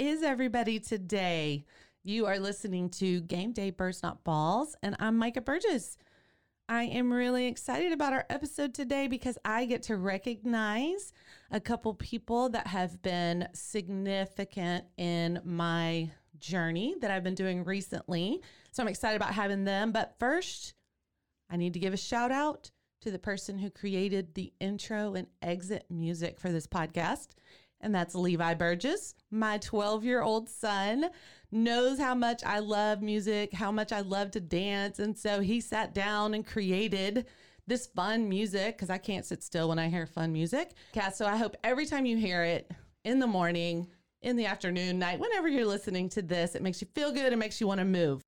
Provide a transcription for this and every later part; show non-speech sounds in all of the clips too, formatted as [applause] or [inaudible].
Is everybody today? You are listening to Game Day Births Not Balls, and I'm Micah Burgess. I am really excited about our episode today because I get to recognize a couple people that have been significant in my journey that I've been doing recently. So I'm excited about having them. But first, I need to give a shout out to the person who created the intro and exit music for this podcast and that's Levi Burgess. My 12 year old son knows how much I love music, how much I love to dance. And so he sat down and created this fun music because I can't sit still when I hear fun music. Yeah, so I hope every time you hear it in the morning, in the afternoon, night, whenever you're listening to this, it makes you feel good. It makes you want to move.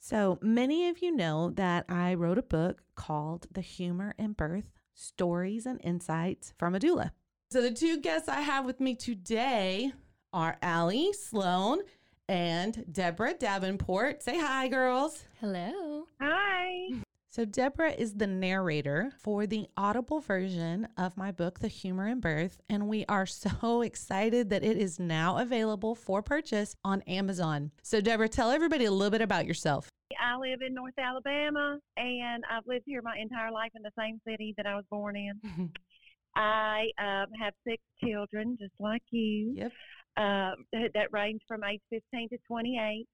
So many of you know that I wrote a book called The Humor in Birth Stories and Insights from a Doula. So the two guests I have with me today are Ali Sloan and Debra Davenport. Say hi, girls. Hello. Hi. So Debra is the narrator for the audible version of my book, The Humor in Birth, and we are [laughs] so excited that it is now available for purchase on Amazon. So Debra, tell everybody a little bit about yourself. I live in North Alabama and I've lived here my entire life in the same city that I was born in. [laughs] I um, have six children, just like you. Yep. Um, that range from age 15 to 28.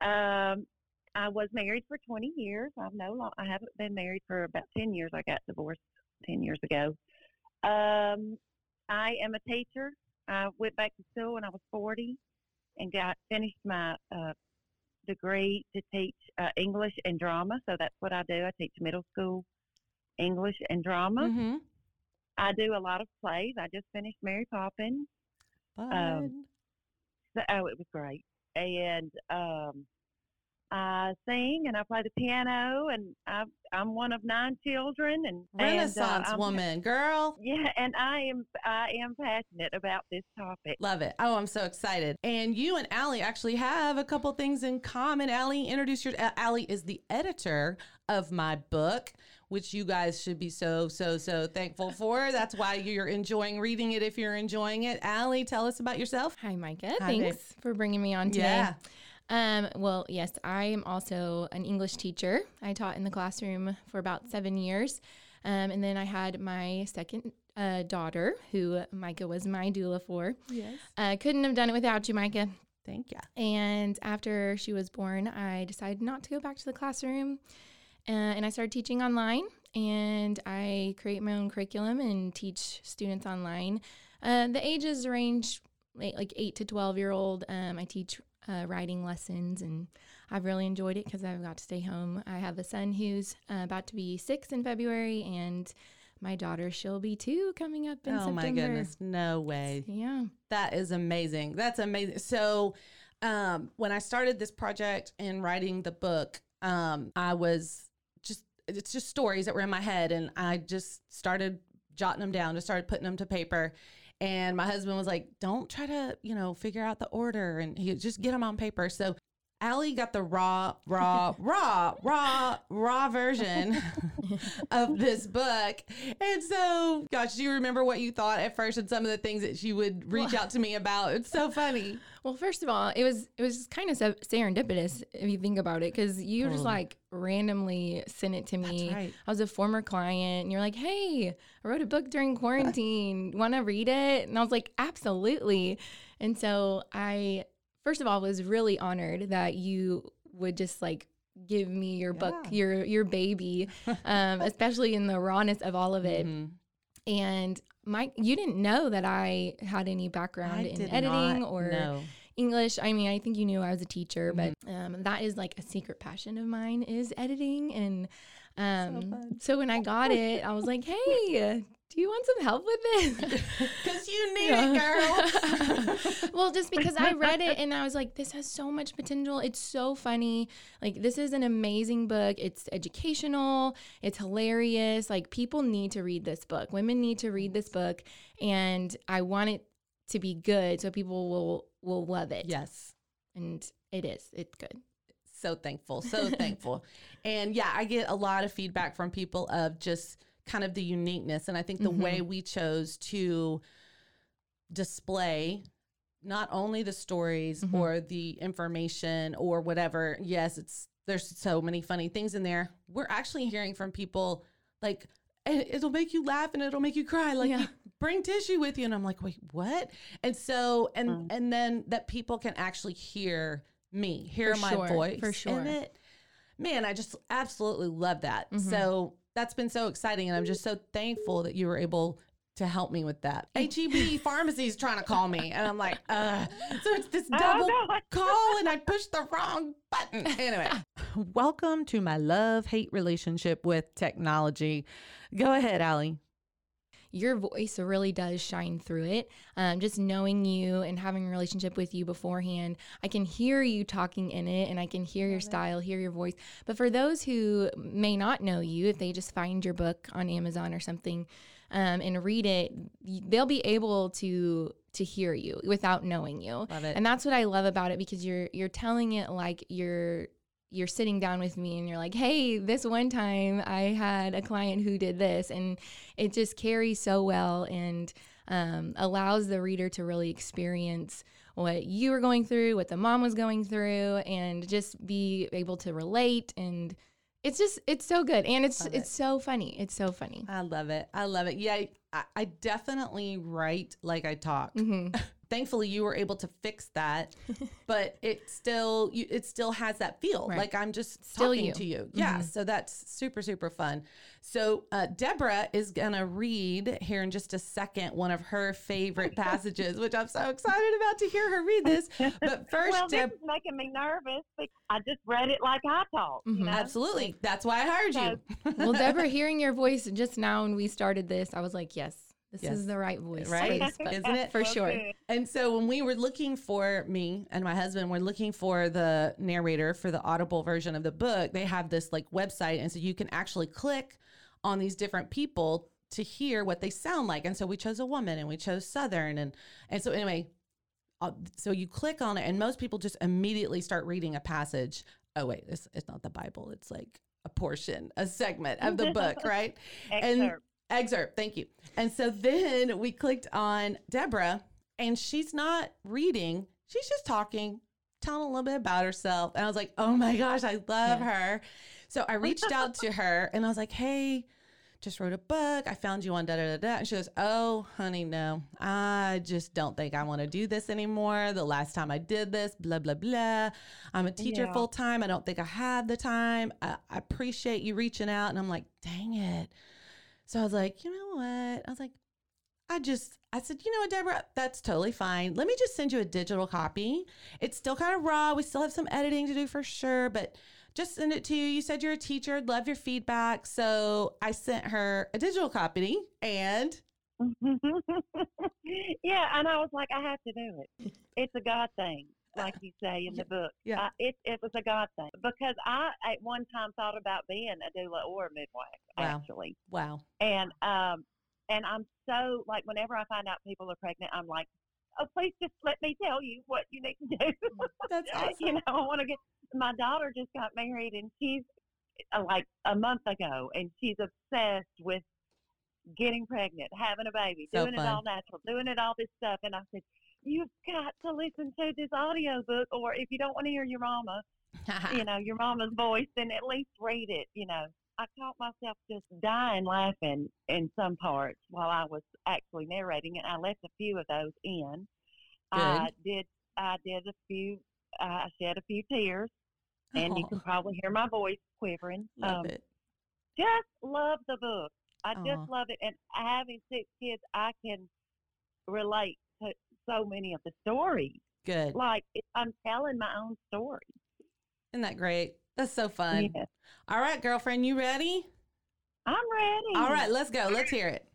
Um, I was married for 20 years. I've no long, I haven't been married for about 10 years. I got divorced 10 years ago. Um, I am a teacher. I went back to school when I was 40 and got finished my uh, degree to teach uh, English and drama. So that's what I do. I teach middle school English and drama. Mm-hmm. I do a lot of plays. I just finished Mary Poppins. Fun. So, oh, it was great. And um, I sing and I play the piano, and I, I'm one of nine children. And Renaissance and, uh, woman, girl. Yeah, and I am I am passionate about this topic. Love it. Oh, I'm so excited. And you and Ali actually have a couple things in common. Ali, introduce your uh, Ali is the editor of my book, which you guys should be so, so, so thankful for. That's why you're enjoying reading it if you're enjoying it. Ali, tell us about yourself. Hi, Micah. Hi, Thanks for bringing me on today. Yeah. Um, well, yes, I am also an English teacher. I taught in the classroom for about seven years. Um, and then I had my second uh, daughter, who Micah was my doula for. Yes. Uh, couldn't have done it without you, Micah. Thank you. And after she was born, I decided not to go back to the classroom. Uh, and I started teaching online. And I create my own curriculum and teach students online. Uh, the ages range like eight to 12 year old. Um, I teach uh, writing lessons and I've really enjoyed it because I've got to stay home. I have a son who's uh, about to be six in February and my daughter, she'll be two coming up in oh September. my goodness. No way. Yeah. That is amazing. That's amazing. So, um, when I started this project and writing the book, um, I was it's just stories that were in my head. And I just started jotting them down, just started putting them to paper. And my husband was like, don't try to, you know, figure out the order and he just get them on paper. So, Ali got the raw, raw, raw, raw, raw version [laughs] of this book. And so, gosh, do you remember what you thought at first and some of the things that she would reach out to me about? It's so funny. Well, first of all, it was it was kind of serendipitous if you think about it, because you just like randomly sent it to me. right. I was a former client, and you're like, "Hey, I wrote a book during quarantine. Want to read it?" And I was like, "Absolutely." And so I, first of all, I was really honored that you would just like give me your book, your your baby, [laughs] um, especially in the rawness of all of it. Mhm. And Mike, you didn't know that I had any background I in editing or know. English. I mean, I think you knew I was a teacher, but Mm-hmm. um, that is like a secret passion of mine is editing. And um, fun. so, when I got it, I was like, "Hey, do you want some help with this?" [laughs] Because you [laughs] need it, girl. [laughs] well, just because I read it and I was like, this has so much potential. It's so funny. Like, this is an amazing book. It's educational, it's hilarious. Like, people need to read this book. Women need to read this book. And I want it to be good so people will will love it. yes. And it is. It's good. so thankful, so thankful. And yeah, I get a lot of feedback from people of just kind of the uniqueness. And I think the Mm-hmm. way we chose to display not only the stories Mm-hmm. or the information or whatever, yes, it's there's so many funny things in there. We're actually hearing from people like, it'll make you laugh and it'll make you cry. Like, Yeah. you bring tissue with you. And I'm like, wait, what? And so, and Mm. and then that people can actually hear me, hear For my sure, voice. for sure. And it, man, I just absolutely love that. Mm-hmm. So that's been so exciting. And I'm just so thankful that you were able to help me with that. HEB [laughs] pharmacy is trying to call me. And I'm like, uh, so it's this double call and I pushed the wrong button. Anyway, [laughs] welcome to my love hate relationship with technology. Go ahead, Ali. Your voice really does shine through it. Um, just knowing you and having a relationship with you beforehand, I can hear you talking in it and I can hear your style, hear your voice. But for those who may not know you, if they just find your book on Amazon or something um, and read it, they'll be able to to hear you without knowing you. Love it. And that's what I love about it because you're you're telling it like you're you're sitting down with me and you're like, "Hey, this one time I had a client who did this," and it just carries so well and um, allows the reader to really experience what you were going through, what the mom was going through, and just be able to relate. And it's just it's so good, and it's Love it's so funny. It's so funny. I love it. I love it. Yeah, I, I definitely write like I talk. hmm [laughs] Thankfully, you were able to fix that, [laughs] but it still you, it still has that feel Right. like I'm just Still talking you. to you. Yeah, Mhm. so that's super super fun. So uh, Debra is gonna read here in just a second one of her favorite [laughs] passages, which I'm so excited about to hear her read this. But [laughs] first, well, this is making me nervous. because I just read it like I talk. You Mhm. know? absolutely, that's why I hired you. well, Debra, hearing your voice just now when we started this, I was like, yes, this Yes. is the right voice, Right? for [laughs] Isn't it? For Well, sure. And so when we were looking for me and my husband were looking for the narrator for the audible version of the book, they have this like website and so you can actually click on these different people to hear what they sound like. And so we chose a woman and we chose southern and and so anyway, uh, so you click on it and most people just immediately start reading a passage. Oh wait, it's it's not the Bible. It's like a portion, a segment of the book, [laughs] right? And Excerpt. thank you. And so then we clicked on Debra, and she's not reading, she's just talking, telling a little bit about herself. And I was like, oh my gosh, I love her. So I reached out to her and I was like, hey, just wrote a book. I found you on da da da da. And she goes, Oh, honey, no, I just don't think I want to do this anymore. The last time I did this, blah, blah, blah. I'm a teacher Yeah. full time. I don't think I have the time. I, I appreciate you reaching out. And I'm like, Dang it. So I was like, You know what? I was like, I just, I said, you know what, Debra, that's totally fine. Let me just send you a digital copy. It's still kind of raw. We still have some editing to do for sure, but just send it to you. You said you're a teacher, love your feedback. So I sent her a digital copy and [laughs] yeah, and I was like, I have to do it. It's a God thing, like you say in the book. yeah. Uh, it it was a God thing because I at one time thought about being a doula or a midwife Wow. actually, wow. and um and I'm so like whenever I find out people are pregnant, I'm like, oh please just let me tell you what you need to do. That's [laughs] awesome. you know, I want to get my daughter just got married and she's uh, like a month ago and she's obsessed with getting pregnant, having a baby, So doing it all natural, doing it all this stuff. And I said, you've got to listen to this audio book or if you don't want to hear your mama, you [laughs] know, your mama's voice, then at least read it, you know. I caught myself just dying laughing in some parts while I was actually narrating it. I left a few of those in. I did I did a few I shed a few tears and you can probably hear my voice quivering. love Um, it. just love the book. I Aw. just love it. And having six kids, I can relate so many of the stories. Good. Like I'm telling my own story. Isn't that great? That's so fun. Yeah. All right, girlfriend, you ready? I'm ready. All right, let's go. Let's hear it.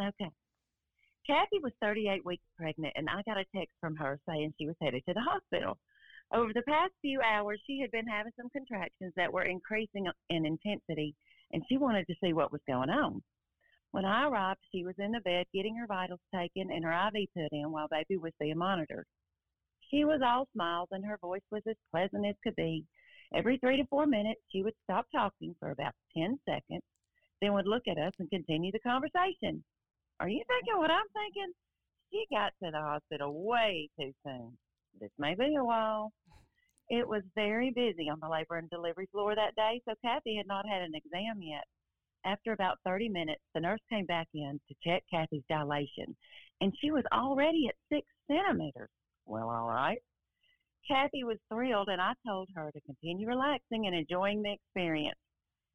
Okay. Kathy was 38 weeks pregnant, and I got a text from her saying she was headed to the hospital. Over the past few hours, she had been having some contractions that were increasing in intensity, and she wanted to see what was going on. When I arrived, she was in the bed getting her vitals taken and her IV put in while baby was being monitored. She was all smiles, and her voice was as pleasant as could be. Every three to four minutes, she would stop talking for about 10 seconds, then would look at us and continue the conversation. Are you thinking what I'm thinking? She got to the hospital way too soon. This may be a while. It was very busy on the labor and delivery floor that day, so Kathy had not had an exam yet. After about 30 minutes, the nurse came back in to check Kathy's dilation, and she was already at six centimeters. Well, all right. Kathy was thrilled, and I told her to continue relaxing and enjoying the experience.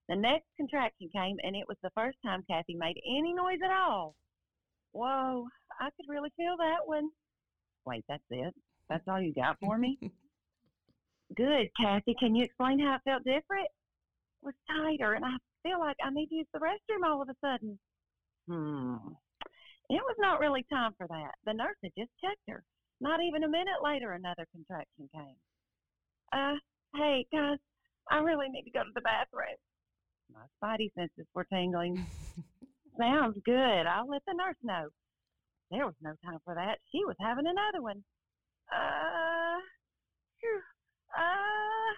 The next contraction came, and it was the first time Kathy made any noise at all. Whoa, I could really feel that one. Wait, that's it? That's all you got for me? [laughs] Good, Kathy. Can you explain how it felt different? It was tighter, and I feel like I need to use the restroom all of a sudden. Hmm. It was not really time for that. The nurse had just checked her. Not even a minute later, another contraction came. Uh, hey, guys, I really need to go to the bathroom. My spidey senses were tingling. [laughs] Sounds good. I'll let the nurse know. There was no time for that. She was having another one. Uh, phew, uh,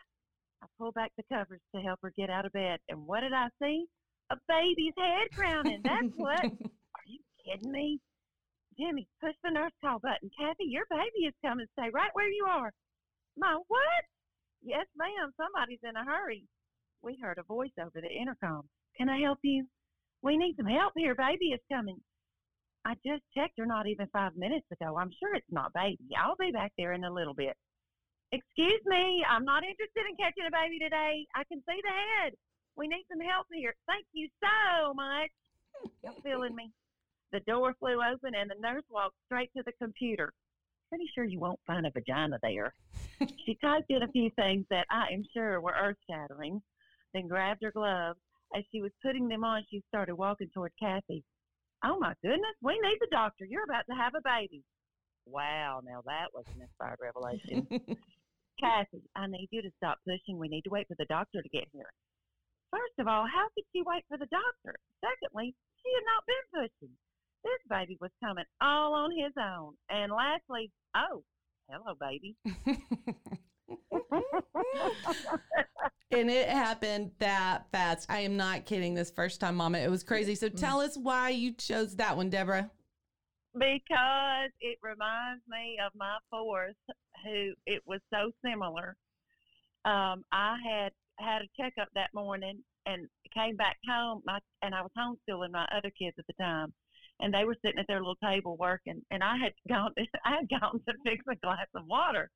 I pulled back the covers to help her get out of bed. And what did I see? A baby's head crowning. That's what. [laughs] Are you kidding me? Jimmy, push the nurse call button. Kathy, your baby is coming. Stay right where you are. My what? Yes, ma'am. Somebody's in a hurry. We heard a voice over the intercom. Can I help you? We need some help here. Baby is coming. I just checked her not even five minutes ago. I'm sure it's not baby. I'll be back there in a little bit. Excuse me. I'm not interested in catching a baby today. I can see the head. We need some help here. Thank you so much. Y'all feeling me? The door flew open and the nurse walked straight to the computer. Pretty sure you won't find a vagina there. [laughs] she typed in a few things that I am sure were earth shattering, then grabbed her gloves. As she was putting them on, she started walking toward Kathy. Oh my goodness, we need the doctor. You're about to have a baby. Wow, now that was an inspired revelation. [laughs] Kathy, I need you to stop pushing. We need to wait for the doctor to get here. First of all, how could she wait for the doctor? Secondly, she had not been pushing. This baby was coming all on his own. And lastly, oh, hello, baby. [laughs] and it happened that fast. I am not kidding. This first time, Mama, it was crazy. So mm-hmm. tell us why you chose that one, Debra. because it reminds me of my fourth, who it was so similar. Um, I had had a checkup that morning and came back home. My and I was homeschooling my other kids at the time, and they were sitting at their little table working. And I had gone, [laughs] I had gone to fix a glass of water,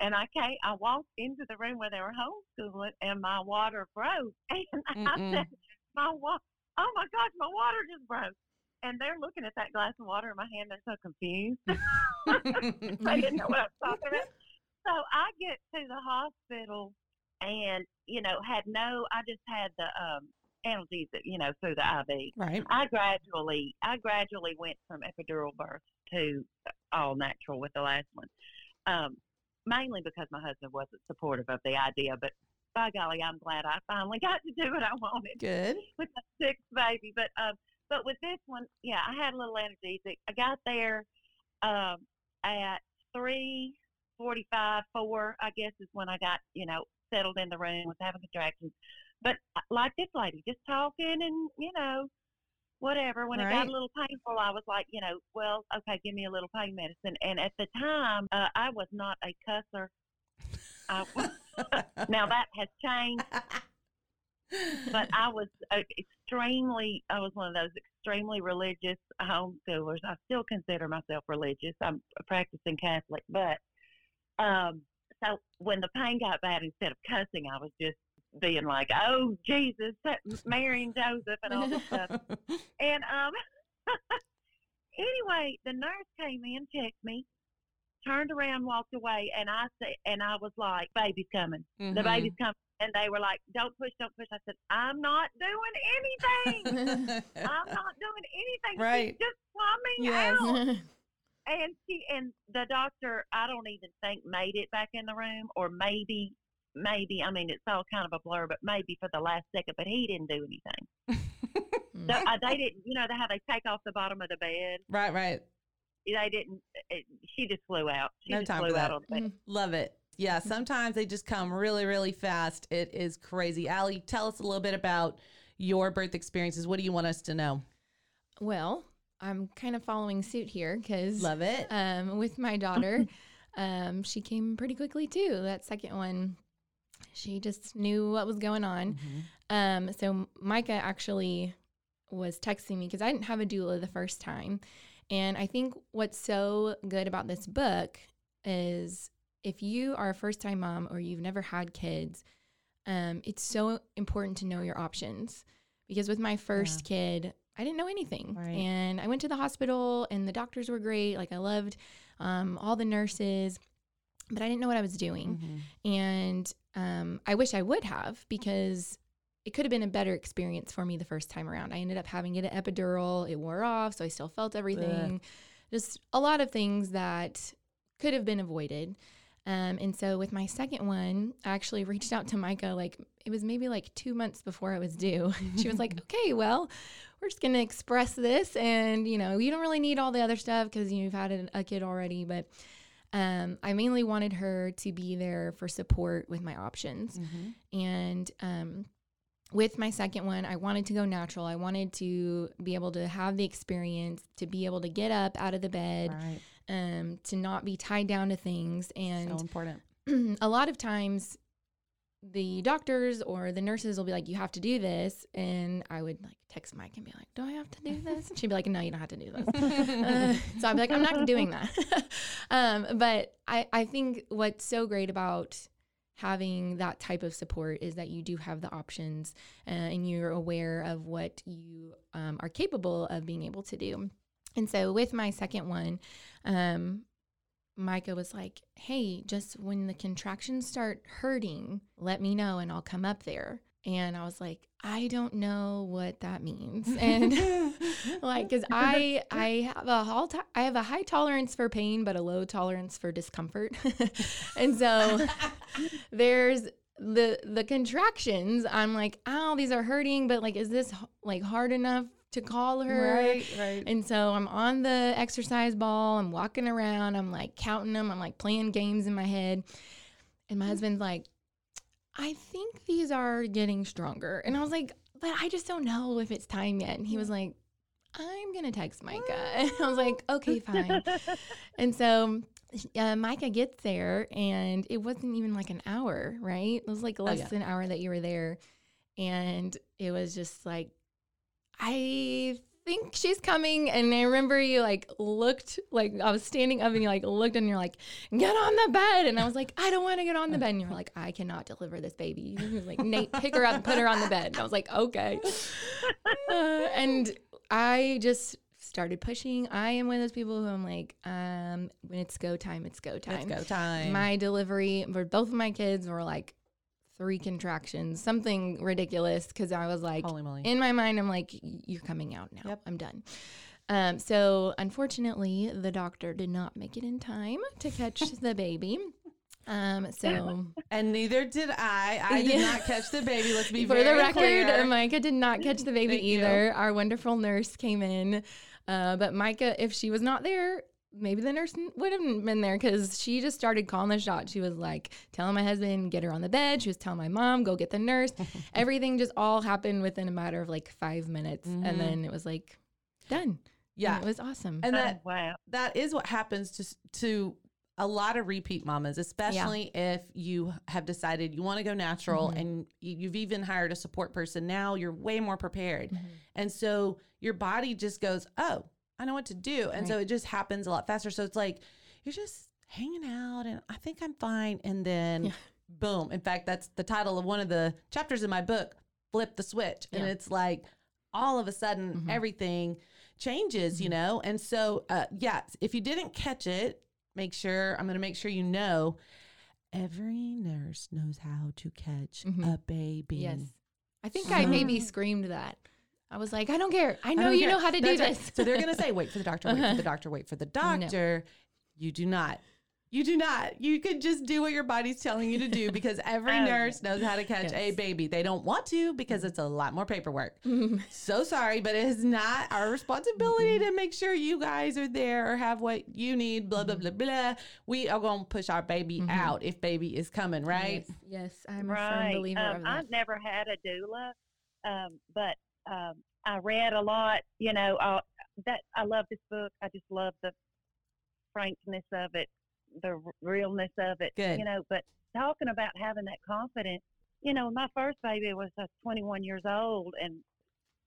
and I came. I walked into the room where they were homeschooling, and my water broke. [laughs] And I Mm-mm. said, "My water! Oh my gosh, my water just broke!" And they're looking at that glass of water in my hand. They're so confused. [laughs] [laughs] they didn't know what I was talking about. [laughs] So I get to the hospital and, you know, had no, I just had the um, analgesic, you know, through the IV. right. I gradually, I gradually went from epidural birth to all natural with the last one. Um, mainly because my husband wasn't supportive of the idea, but by golly, I'm glad I finally got to do what I wanted Good. with the sixth baby. But um, but with this one, yeah, I had a little analgesic. I got there um at three forty five, four, I guess is when I got, you know, settled in the room, was having contractions. But uh, like this lady, just talking and, you know, whatever. When it got a little painful, I was like, you know, well, okay, give me a little pain medicine. And at the time, uh, I was not a cusser. I, [laughs] now that has changed but I was uh, extremely, I was one of those extremely religious homeschoolers. I still consider myself religious. I'm a practicing Catholic, but um, so when the pain got bad, instead of cussing, I was just being like, "Oh Jesus, Mary and Joseph and all this stuff." [laughs] And um, [laughs] anyway, the nurse came in, checked me, turned around, walked away, and I said, and I was like, "Baby's coming. The Mhm. baby's coming." And they were like, "Don't push, don't push." I said, "I'm not doing anything. [laughs] I'm not doing anything. Right. She's just plumbing Yes. out." [laughs] And she and the doctor, I don't even think made it back in the room, or maybe, maybe. I mean, it's all kind of a blur, but maybe for the last second. But he didn't do anything. So, uh, they [laughs] didn't. You know how they take off the bottom of the bed. right, right. They didn't. It, she just flew out. She No just time for that. out on the bed. Love it. Yeah, sometimes they just come really, really fast. It is crazy. Ali, tell us a little bit about your birth experiences. What do you want us to know? well, I'm kind of following suit here because Love it. um, with my daughter, [laughs] um, she came pretty quickly too. That second one, she just knew what was going on. Mhm. Um, so Micah actually was texting me because I didn't have a doula the first time. And I think what's so good about this book is if you are a first time mom or you've never had kids, um, it's so important to know your options. Because with my first kid, I didn't know anything. Right. And I went to the hospital and the doctors were great. Like I loved um, all the nurses, but I didn't know what I was doing. Mhm. And um, I wish I would have because it could have been a better experience for me the first time around. I ended up having an epidural. It wore off, so I still felt everything. Just a lot of things that could have been avoided. Um, and so with my second one, I actually reached out to Micah like it was maybe like two months before I was due. [laughs] she was like, [laughs] "Okay, well, we're just gonna express this, and you know, you don't really need all the other stuff because you've had a, kid already, but." Um, I mainly wanted her to be there for support with my options. Mhm. And um, with my second one, I wanted to go natural. I wanted to be able to have the experience, to be able to get up out of the bed, Right. Um, to not be tied down to things. And so important. [clears throat] a lot of times, the doctors or the nurses will be like, "You have to do this," and I would like text Mike and be like, "Do I have to do this?" And she'd be like, "No, you don't have to do this." [laughs] Uh, so I'd be like, I'm not doing that. [laughs] um, but I, I think what's so great about having that type of support is that you do have the options uh, and you're aware of what you um, are capable of being able to do. And so with my second one, um, Micah was like, Hey, just when the contractions start hurting, let me know and I'll come up there. And I was like, I don't know what that means. [laughs] And like because i i have a hall to- i have a high tolerance for pain but a low tolerance for discomfort [laughs] and so [laughs] there's the the contractions i'm like oh these are hurting but like is this like hard enough to call her right, right. and so i'm on the exercise ball i'm walking around i'm like counting them i'm like playing games in my head and my husband's like i think these are getting stronger and i was like but i just don't know if it's time yet and he was like i'm gonna text micah [laughs] and i was like okay fine [laughs] and so uh, Micah gets there, and it wasn't even like an hour, right? It was like less yeah. than an hour that you were there. And it was just like, I think she's coming. And I remember you like looked, like I was standing up and you like looked and you're like, get on the bed. And I was like, I don't want to get on the bed. And you were like, I cannot deliver this baby. And was like, Nate, pick her up and put her on the bed. And I was like, okay. [laughs] Uh, and I just started pushing. I am one of those people who I'm like, um, when it's go time, it's go time. Let's go time. My delivery for both of my kids were like three contractions, something ridiculous. Because I was like, in my mind, I'm like, you're coming out now. Yep. I'm done. Um, so unfortunately, the doctor did not make it in time to catch [laughs] the baby. Um, so [laughs] and neither did I. I did Yeah. not catch the baby. Let's be [laughs] for very the record, clear. Micah did not catch the baby Thank you. either. Our wonderful nurse came in, uh, but Micah, if she was not there, maybe the nurse would have been there because she just started calling the shot. She was like telling my husband get her on the bed. She was telling my mom go get the nurse. [laughs] Everything just all happened within a matter of like five minutes, Mhm. and then it was like done. yeah. And it was awesome. and Oh, that wow. that is what happens to to a lot of repeat mamas, especially if you have decided you want to go natural Mhm. and you- you've even hired a support person. Now you're way more prepared, Mhm. and so your body just goes, "Oh, I know what to do," and so it just happens a lot faster. So it's like you're just hanging out, and I think I'm fine, and then. Yeah. boom. In fact, that's the title of one of the chapters in my book, Flip the Switch. And Yeah. it's like all of a sudden Mhm. everything changes, you Mhm. know? And so, uh, yeah, if you didn't catch it, make sure, I'm going to make sure you know every nurse knows how to catch Mhm. a baby. Yes. I think I maybe screamed that. I was like, I don't care. I know don't you care. know how to do right. this. So they're going to say, wait for the doctor, wait for Uh-huh. the doctor, wait for the doctor. You do not. You do not. You could just do what your body's telling you to do because every [laughs] Oh, nurse knows how to catch a baby. They don't want to because it's a lot more paperwork. [laughs] Mhm. So sorry, but it is not our responsibility to make sure you guys are there or have what you need, blah, blah, blah, blah. We are going to push our baby Mhm. out if baby is coming, right? Yes, yes, I'm a right. firm believer um, of that. I've never had a doula, um, but um, I read a lot. You know, uh, that I love this book. I just love the frankness of it, the r- realness of it. Good. You know, but talking about having that confidence. You know, my first baby was uh, 21 years old, and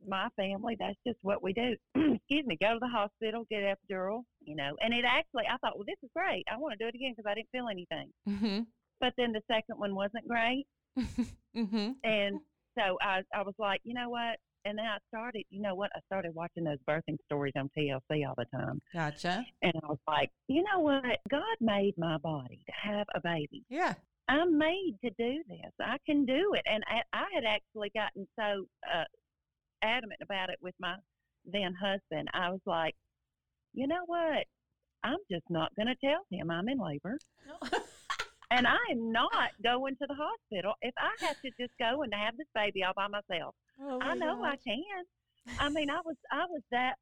my family, that's just what we do. [clears throat] Excuse me, go to the hospital, get epidural. You know, and it actually, I thought, well, this is great. I want to do it again because I didn't feel anything. Mm-hmm. But then the second one wasn't great. [laughs] mm-hmm. And so I, I was like, you know what? And then I started, you know what? I started watching those birthing stories on TLC all the time. Gotcha. And I was like, you know what? God made my body to have a baby. Yeah. I'm made to do this. I can do it. And I, I had actually gotten so uh, adamant about it with my then husband. I was like, you know what? I'm just not going to tell him I'm in labor. And [laughs] I am not going to the hospital. If I have to just go and have this baby all by myself, Oh I know I can. I mean, I was, I was that,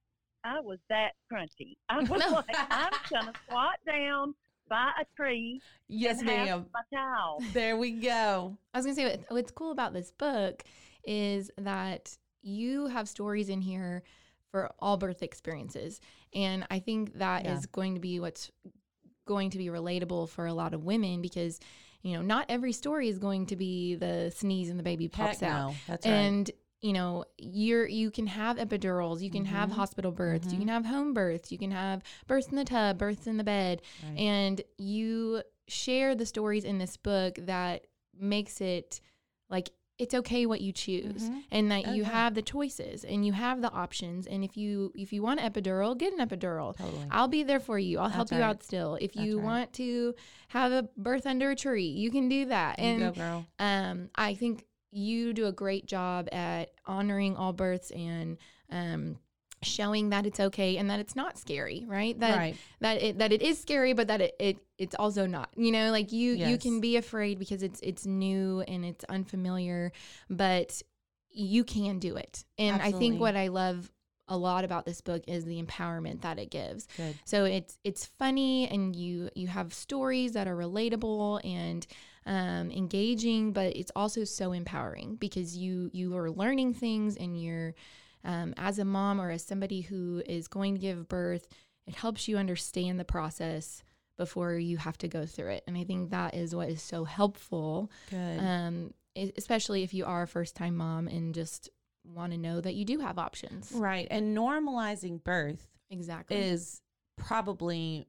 I was that crunchy. I [laughs] was like, I'm gonna squat down by a tree Yes, and have ma'am. my towel. There we go. I was gonna say what, what's cool about this book is that you have stories in here for all birth experiences, and I think that is Yeah. going to be what's going to be relatable for a lot of women because you know not every story is going to be the sneeze and the baby pops out. That's right. and you know you're you can have epidurals, you can have Mhm. hospital births, you Mhm. can have home births, you can have births in the tub, births in the bed, Right. and you share the stories in this book that makes it like it's okay what you choose Mhm. and that Oh, you have the choices and you have the options and if you if you want an epidural get an epidural totally. I'll be there for you. I'll help That's you right. out still. If That's you right. want to have a birth under a tree, you can do that. You and go, girl. um, I think you do a great job at honoring all births and um, showing that it's okay and that it's not scary, right? That right. that it that it is scary, but that it, it it's also not. You know, like you you can be afraid because it's it's new and it's unfamiliar, but you can do it. And I think what I love a lot about this book is the empowerment that it gives. Good. So it's it's funny and you you have stories that are relatable and um, engaging, but it's also so empowering because you you are learning things and you're um, as a mom or as somebody who is going to give birth, it helps you understand the process before you have to go through it. And I think that is what is so helpful, um, especially if you are a first time mom and just want to know that you do have options. right. And normalizing birth Exactly. is probably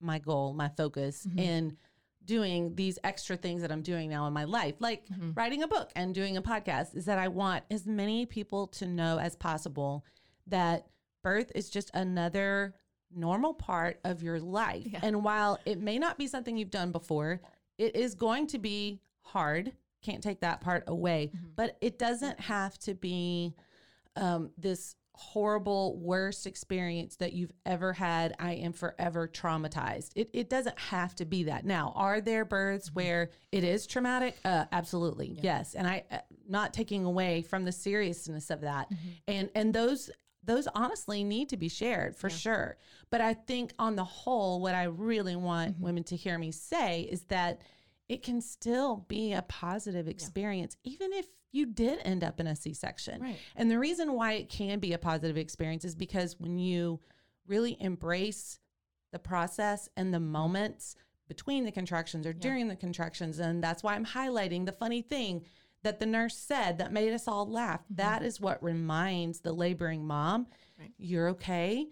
my goal, my focus Mhm. in doing these extra things that I'm doing now in my life, like Mhm. writing a book and doing a podcast, is that I want as many people to know as possible that birth is just another normal part of your life. Yeah. And while it may not be something you've done before, it is going to be hard. Can't take that part away, Mhm. but it doesn't have to be um, this horrible, worst experience that you've ever had. I am forever traumatized. It, it doesn't have to be that. Now, are there births where it is traumatic? Uh, absolutely, Yeah. yes. And I, uh, not taking away from the seriousness of that, Mhm. and and those those honestly need to be shared for Yeah. sure. But I think on the whole, what I really want Mhm. women to hear me say is that it can still be a positive experience, even if you did end up in a C section. Right. And the reason why it can be a positive experience is because when you really embrace the process and the moments between the contractions or Yeah. during the contractions, and that's why I'm highlighting the funny thing that the nurse said that made us all laugh. Mm-hmm. That is what reminds the laboring mom Right. you're okay,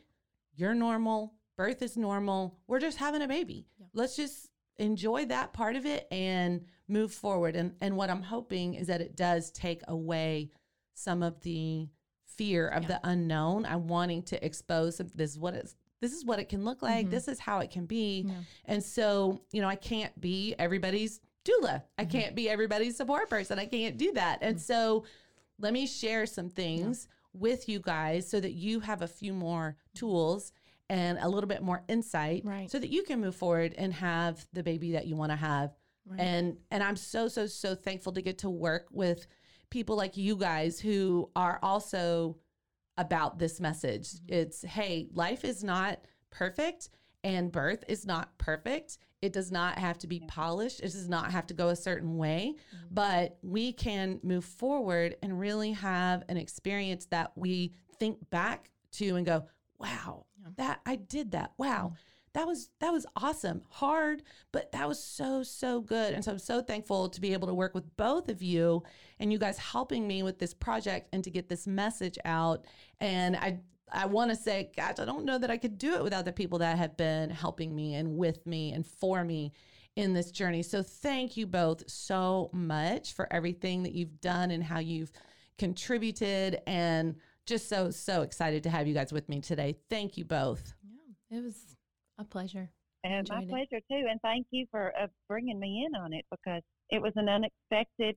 you're normal, birth is normal, we're just having a baby. Yeah. Let's just enjoy that part of it and move forward. And and what I'm hoping is that it does take away some of the fear of Yeah. the unknown. I'm wanting to expose some- this is what it's this is what it can look like. Mhm. This is how it can be. Yeah. And so, you know, I can't be everybody's doula. I Mhm. can't be everybody's support person. I can't do that. And so, let me share some things with you guys so that you have a few more tools and a little bit more insight Right. so that you can move forward and have the baby that you want to have. Right. And and I'm so so so thankful to get to work with people like you guys who are also about this message. Mm-hmm. It's hey, life is not perfect and birth is not perfect. It does not have to be polished. It does not have to go a certain way, mm-hmm. but we can move forward and really have an experience that we think back to and go, "Wow. Mm-hmm. that I did that. Wow." Mm-hmm. That was that was awesome. Hard, but that was so so good. And so I'm so thankful to be able to work with both of you and you guys helping me with this project and to get this message out. And I I want to say, gosh, I don't know that I could do it without the people that have been helping me and with me and for me in this journey. So thank you both so much for everything that you've done and how you've contributed and just so so excited to have you guys with me today. Thank you both. Yeah, it was a pleasure. And my Enjoyed it. pleasure too. And thank you for uh, bringing me in on it because it was an unexpected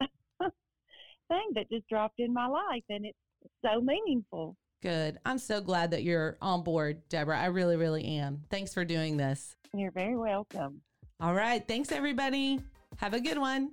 [laughs] thing that just dropped in my life, and it's so meaningful. Good. I'm so glad that you're on board, Debra. I really, really am. Thanks for doing this. You're very welcome. All right. Thanks, everybody. Have a good one.